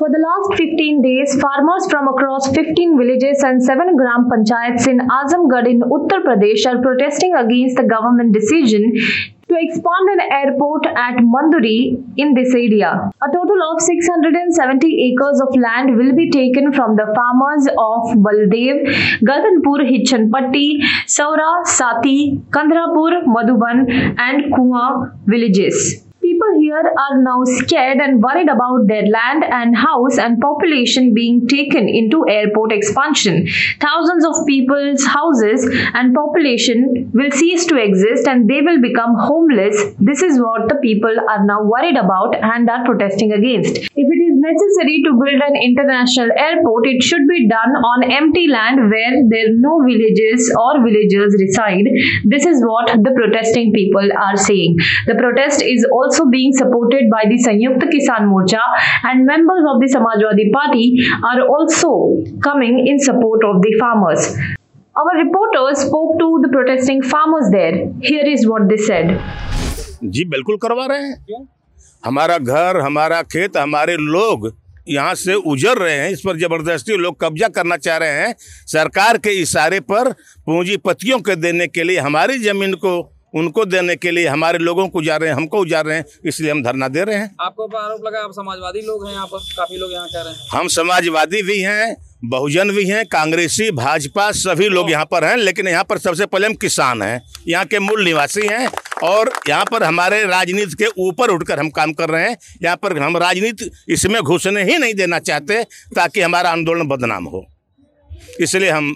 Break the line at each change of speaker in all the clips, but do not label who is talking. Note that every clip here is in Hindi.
For the last 15 days, farmers from across 15 villages and 7 gram panchayats in Azamgarh in Uttar Pradesh are protesting against the government decision to expand an airport at Manduri in this area. A total of 670 acres of land will be taken from the farmers of Baldev, Gadanpur, Hichanpatti, Saura, Sati, Kandrapur, Madhuban and Kuha villages. People here are now scared and worried about their land and house and population being taken into airport expansion. Thousands of people's houses and population will cease to exist and they will become homeless. This is what the people are now worried about and are protesting against If it is necessary to build an international airport, it should be done on empty land where there are no villages or villagers reside. This is what the protesting people are saying. The protest is also being supported by the Sanyukta Kisan Morcha and members of the Samajwadi Party are also coming in support of the farmers. Our reporters spoke to the protesting farmers there. Here is what they said.
जी बिल्कुल करवा रहे हैं हमारा घर हमारा खेत हमारे लोग यहाँ से उजर रहे हैं। इस पर ज़बरदस्ती लोग कब्जा करना चाह रहे हैं। सरकार के इशारे पर पूंजीपतियों के देने के लिए हमारी ज़मीन को उनको देने के लिए हमारे लोगों को जा रहे हैं हमको उजार रहे हैं इसलिए हम धरना दे रहे हैं।
आपको आरोप लगा? आप समाजवादी लोग हैं यहाँ पर काफ़ी लोग यहाँ कह रहे हैं।
हम समाजवादी भी हैं बहुजन भी हैं कांग्रेसी भाजपा सभी लोग यहाँ पर हैं लेकिन यहाँ पर सबसे पहले हम किसान हैं। यहाँ के मूल निवासी हैं और यहाँ पर हमारे राजनीति के ऊपर उठकर हम काम कर रहे हैं। यहाँ पर हम राजनीति इसमें घुसने ही नहीं देना चाहते ताकि हमारा आंदोलन बदनाम हो। इसलिए हम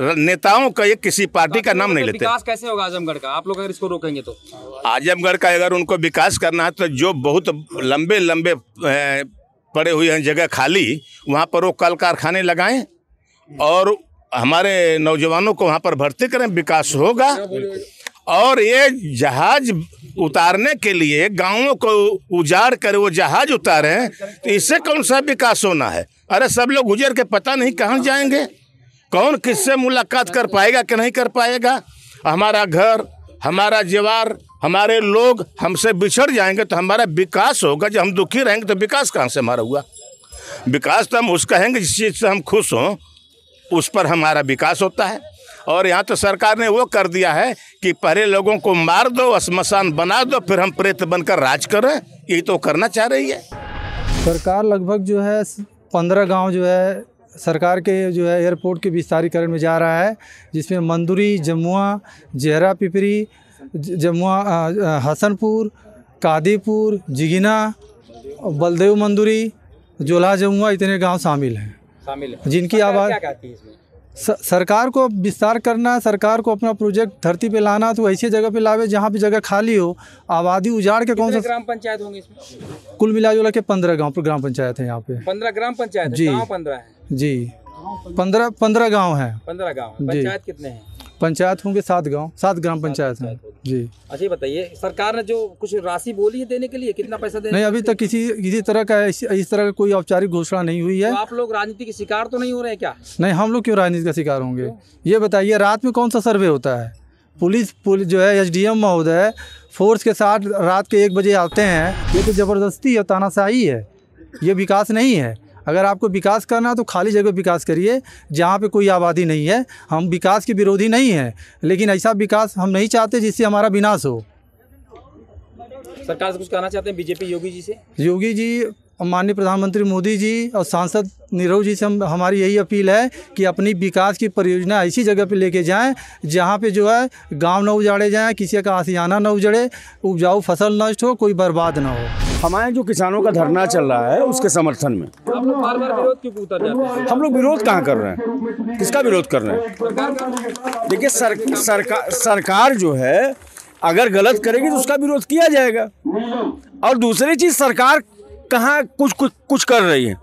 नेताओं का ये किसी पार्टी का नाम नहीं लेते।
विकास कैसे होगा आजमगढ़ का? आप लोग अगर इसको रोकेंगे तो।
आजमगढ़ का अगर उनको विकास करना है तो जो बहुत लंबे लंबे पड़े हुए हैं जगह खाली वहाँ पर वो कल कारखाने लगाएँ और हमारे नौजवानों को वहाँ पर भर्ती करें विकास होगा। और ये जहाज़ उतारने के लिए गाँवों को उजाड़ कर वो जहाज़ उतारे तो इससे कौन सा विकास होना है? अरे सब लोग गुजर के पता नहीं कहाँ जाएँगे। कौन किससे मुलाकात कर पाएगा कि नहीं कर पाएगा? हमारा घर, हमारा जेवार, हमारे लोग हमसे बिछड़ जाएँगे तो हमारा विकास होगा। जब हम दुखी रहेंगे तो विकास कहाँ से हमारा हुआ? विकास तो हम उस कहेंगे जिस चीज़ से हम खुश हों, उस पर हमारा विकास होता है। और यहाँ तो सरकार ने वो कर दिया है कि पहले लोगों को मार दो श्मशान बना दो फिर हम प्रेत बनकर राज करें। यही तो करना चाह रही है।
सरकार लगभग जो है पंद्रह गाँव जो है सरकार के जो है एयरपोर्ट के विस्तारीकरण में जा रहा है जिसमें मंदुरी जमुआ जहरा पिपरी जमुआ हसनपुर कादीपुर जिगिना बलदेव मंदुरी जोला जमुआ इतने गाँव शामिल हैं।
शामिल है।
जिनकी आवाज़ सरकार को विस्तार करना सरकार को अपना प्रोजेक्ट धरती पे लाना तो ऐसी जगह पे लावे जहाँ पे जगह खाली हो। आबादी उजाड़ के कौन सा
ग्राम पंचायत होंगे इसमें?
कुल मिला जुला के पंद्रह गाँव ग्राम पंचायत है यहाँ पे।
पंद्रह ग्राम पंचायत
जी।
पंद्रह है।
जी। पंद्रह पंद्रह गाँव है।
पंद्रह गाँव। पंचायत कितने हैं?
पंचायत होंगे सात गाँव सात ग्राम पंचायत हैं। जी।
अच्छा बताइए सरकार ने जो कुछ राशि बोली है देने के लिए कितना पैसा देने
नहीं अभी तक किसी किसी तरह का इस, इस तरह का कोई औपचारिक घोषणा नहीं हुई है।
तो आप लोग राजनीति के शिकार तो नहीं हो रहे हैं क्या?
नहीं हम लोग क्यों राजनीति का शिकार होंगे? ये बताइए रात में कौन सा सर्वे होता है? पुलिस पुलिस जो है एसडीएम महोदय फोर्स के साथ रात के एक बजे आते हैं। ये तो ज़बरदस्ती है तानाशाही है। ये विकास नहीं है। अगर आपको विकास करना है तो खाली जगह विकास करिए जहाँ पे कोई आबादी नहीं है। हम विकास के विरोधी नहीं हैं लेकिन ऐसा विकास हम नहीं चाहते जिससे हमारा विनाश हो।
सरकार से कुछ कहना चाहते हैं बीजेपी योगी जी से?
योगी जी और माननीय प्रधानमंत्री मोदी जी और सांसद नीरव जी से हम हमारी यही अपील है कि अपनी विकास की परियोजना ऐसी जगह पे लेके जाएँ जहाँ पे जो है गाँव न उजाड़े जाएँ किसी का आसियाना न उजड़े उपजाऊ फ़सल नष्ट हो कोई बर्बाद ना हो।
हमारे जो किसानों का धरना चल रहा है उसके समर्थन में।
आप लोग बार बार विरोध क्यों उतर जाते हैं
हम लोग विरोध कहाँ कर रहे हैं? किसका विरोध कर रहे हैं? देखिए सर, सरकार सरकार जो है अगर गलत करेगी तो उसका विरोध किया जाएगा। और दूसरी चीज़ सरकार कहाँ कुछ कुछ कुछ कर रही है?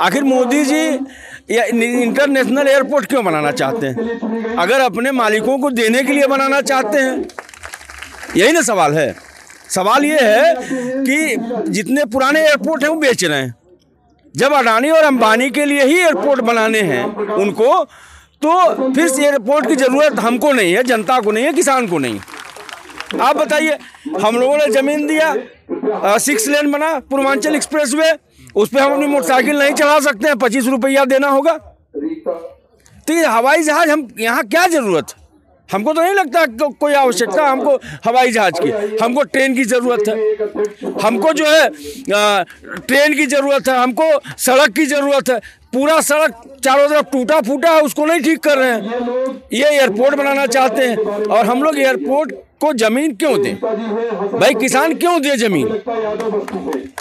आखिर मोदी जी या इंटरनेशनल एयरपोर्ट क्यों बनाना चाहते हैं? अगर अपने मालिकों को देने के लिए बनाना चाहते हैं? यही ना सवाल है। सवाल ये है कि जितने पुराने एयरपोर्ट हैं, वो बेच रहे हैं। जब अडानी और अंबानी के लिए ही एयरपोर्ट बनाने हैं उनको तो फिर एयरपोर्ट की ज़रूरत हमको नहीं है, जनता को नहीं है, किसान को नहीं आप बताइए हम लोगों ने ज़मीन दिया सिक्स लेन बना पूर्वांचल एक्सप्रेस वे उस पर हम अपनी मोटरसाइकिल नहीं चला सकते हैं पच्चीस रुपया देना होगा। तो ये हवाई जहाज़ हम यहाँ क्या ज़रूरत? है हमको तो नहीं लगता को, कोई आवश्यकता हमको हवाई जहाज़ की हमको ट्रेन की ज़रूरत है। हमको जो है ट्रेन की ज़रूरत है हमको सड़क की ज़रूरत है पूरा सड़क चारों तरफ़ टूटा फूटा है उसको नहीं ठीक कर रहे हैं। ये एयरपोर्ट बनाना चाहते हैं और हम लोग एयरपोर्ट को ज़मीन क्यों दें? भाई किसान क्यों दे ज़मीन?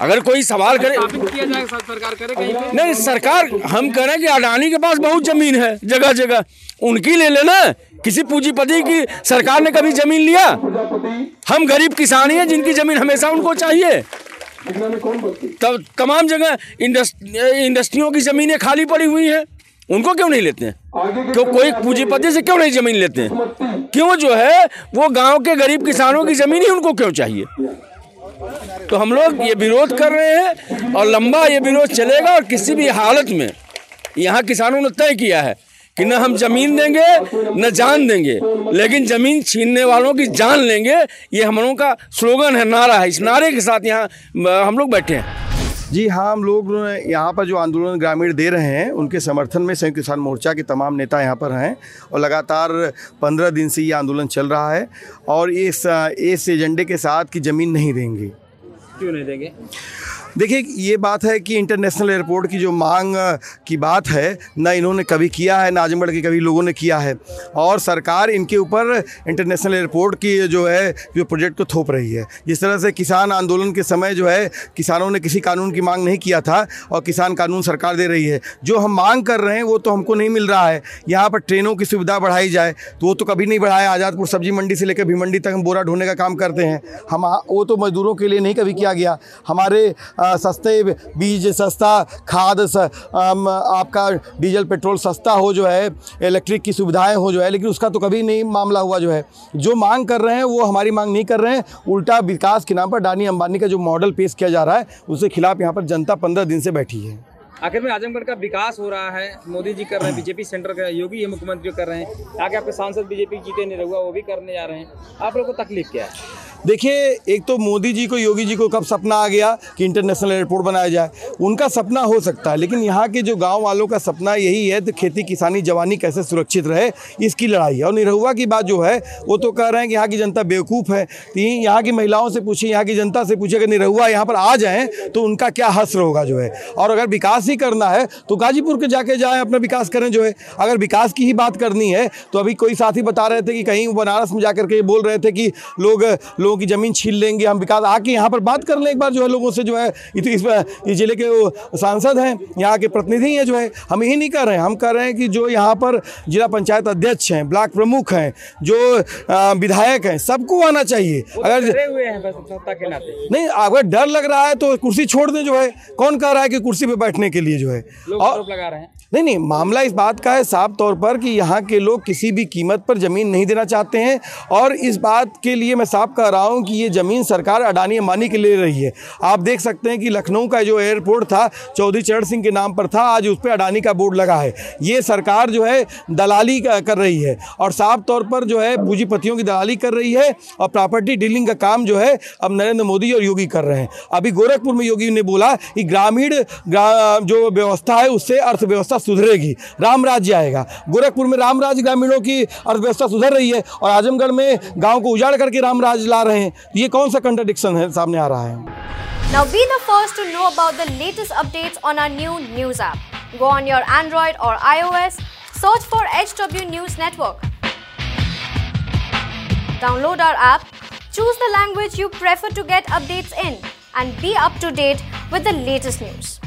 अगर कोई सवाल करे
सरकार करे
नहीं सरकार हम कह रहे हैं कि अडानी के पास बहुत ज़मीन है जगह जगह उनकी ले लेना। किसी पूंजीपति की सरकार ने कभी ज़मीन लिया? हम गरीब किसान ही हैं जिनकी ज़मीन हमेशा उनको चाहिए। तब तमाम जगह इंडस्ट्रियों की जमीनें खाली पड़ी हुई हैं। उनको क्यों नहीं लेते हैं? क्यों कोई पूंजीपति से क्यों नहीं ज़मीन लेते हैं। क्यों जो है वो गाँव के गरीब किसानों की ज़मीन ही उनको क्यों चाहिए? तो हम लोग ये विरोध कर रहे हैं और लंबा ये विरोध चलेगा और किसी भी हालत में यहाँ किसानों ने तय किया है कि न हम ज़मीन देंगे न जान देंगे लेकिन ज़मीन छीनने वालों की जान लेंगे ये हम लोगों का स्लोगन है नारा है। इस नारे के साथ यहाँ हम लोग बैठे हैं।
जी हाँ हम लोग यहाँ पर जो आंदोलन ग्रामीण दे रहे हैं, उनके समर्थन में संयुक्त किसान मोर्चा के तमाम नेता यहाँ पर हैं और लगातार पंद्रह दिन से ये आंदोलन चल रहा है और इस इस एजेंडे के साथ कि ज़मीन नहीं देंगे।
क्यों नहीं देंगे?
देखिए, ये बात है कि इंटरनेशनल एयरपोर्ट की जो मांग की बात है, न इन्होंने कभी किया है, ना आजमगढ़ के कभी लोगों ने किया है। और सरकार इनके ऊपर इंटरनेशनल एयरपोर्ट की जो है, जो प्रोजेक्ट को थोप रही है। जिस तरह से किसान आंदोलन के समय जो है, किसानों ने किसी कानून की मांग नहीं किया था और किसान कानून सरकार दे रही है। जो हम मांग कर रहे हैं, वो तो हमको नहीं मिल रहा है। यहाँ पर ट्रेनों की सुविधा बढ़ाई जाए तो वो तो कभी नहीं बढ़ाया। आज़ादपुर सब्ज़ी मंडी से लेकर भिमंडी तक हम बोरा ढोने का काम करते हैं। हम वो तो मजदूरों के लिए नहीं कभी किया गया। हमारे सस्ते बीज सस्ता खाद स, आपका डीजल पेट्रोल सस्ता हो जो है इलेक्ट्रिक की सुविधाएँ हो जो है लेकिन उसका तो कभी नहीं मामला हुआ जो है। जो मांग कर रहे हैं वो हमारी मांग नहीं कर रहे हैं। उल्टा विकास के नाम पर डानी अंबानी का जो मॉडल पेश किया जा रहा है उसके खिलाफ यहाँ पर जनता पंद्रह दिन से बैठी है।
आखिर में आजमगढ़ का विकास हो रहा है मोदी जी कर रहे हैं बीजेपी सेंटर का योगी मुख्यमंत्री कर रहे हैं। आगे आपके सांसद बीजेपी जीते नहीं रहुआ वो भी करने जा रहे हैं। आप लोगों को तकलीफ़ क्या है?
देखिए, एक तो मोदी जी को, योगी जी को कब सपना आ गया कि इंटरनेशनल एयरपोर्ट बनाया जाए? उनका सपना हो सकता है, लेकिन यहाँ के जो गाँव वालों का सपना यही है तो खेती किसानी, जवानी कैसे सुरक्षित रहे, इसकी लड़ाई है। और निरहुआ की बात जो है, वो तो कह रहे हैं कि यहाँ की जनता बेवकूफ़ है। तो यहाँ की महिलाओं से पूछिए, यहाँ की जनता से पूछिए, अगर निरहुआ यहाँ पर आ जाएँ तो उनका क्या हस्र होगा जो है? और अगर विकास ही करना है तो गाजीपुर के जाके जाएँ, अपना विकास करें जो है। अगर विकास की ही बात करनी है तो अभी कोई साथी बता रहे थे कि कहीं बनारस में जाकर के बोल रहे थे कि लोग लोगों की ज़मीन छीन लेंगे हम विकास आके यहाँ पर बात कर लें एक बार जो है लोगों से जो है इस ज़िले के सांसद हैं यहाँ के प्रतिनिधि हैं जो है हम यही नहीं कर रहे हैं हम कर रहे हैं कि जो यहाँ पर जिला पंचायत अध्यक्ष हैं ब्लॉक प्रमुख हैं जो विधायक हैं सबको आना चाहिए। अगर
हैं के नाते।
नहीं अगर डर लग रहा है तो कुर्सी छोड़ दें जो है कौन कह रहा है कि कुर्सी पर बैठने के लिए जो है? और
लगा रहे हैं।
नहीं नहीं, मामला इस बात का है साफ़ तौर पर कि यहाँ के लोग किसी भी कीमत पर ज़मीन नहीं देना चाहते हैं और इस बात के लिए मैं साफ़ कह रहा हूँ कि ये ज़मीन सरकार अडानी अम्बानी के ले रही है। आप देख सकते हैं कि लखनऊ का जो एयरपोर्ट था, चौधरी चरण सिंह के नाम पर था, आज उस पर अडानी का बोर्ड लगा है। ये सरकार जो है, दलाली कर रही है और साफ़ तौर पर जो है, पूंजीपतियों की दलाली कर रही है और प्रॉपर्टी डीलिंग का काम जो है, अब नरेंद्र मोदी और योगी कर रहे हैं। अभी गोरखपुर में योगी ने बोला कि ग्रामीण, ग्रा- जो व्यवस्था है, उससे अर्थव्यवस्था सुधरेगी राम राज्य आएगा गोरखपुर में राम राज्य ग्रामीणों की अर्थव्यवस्था सुधर रही है और आजमगढ़ में गाँव को उजाड़ करके राम राज्य ला रहे हैं ये कौन सा कंट्रडिक्शन है सामने आ रहा है
Now be the first to know about the latest updates on our new news app. Go on your Android or iOS, search for HW News Network. Download our app, choose the language you prefer to get updates in, and be up to date with the latest news.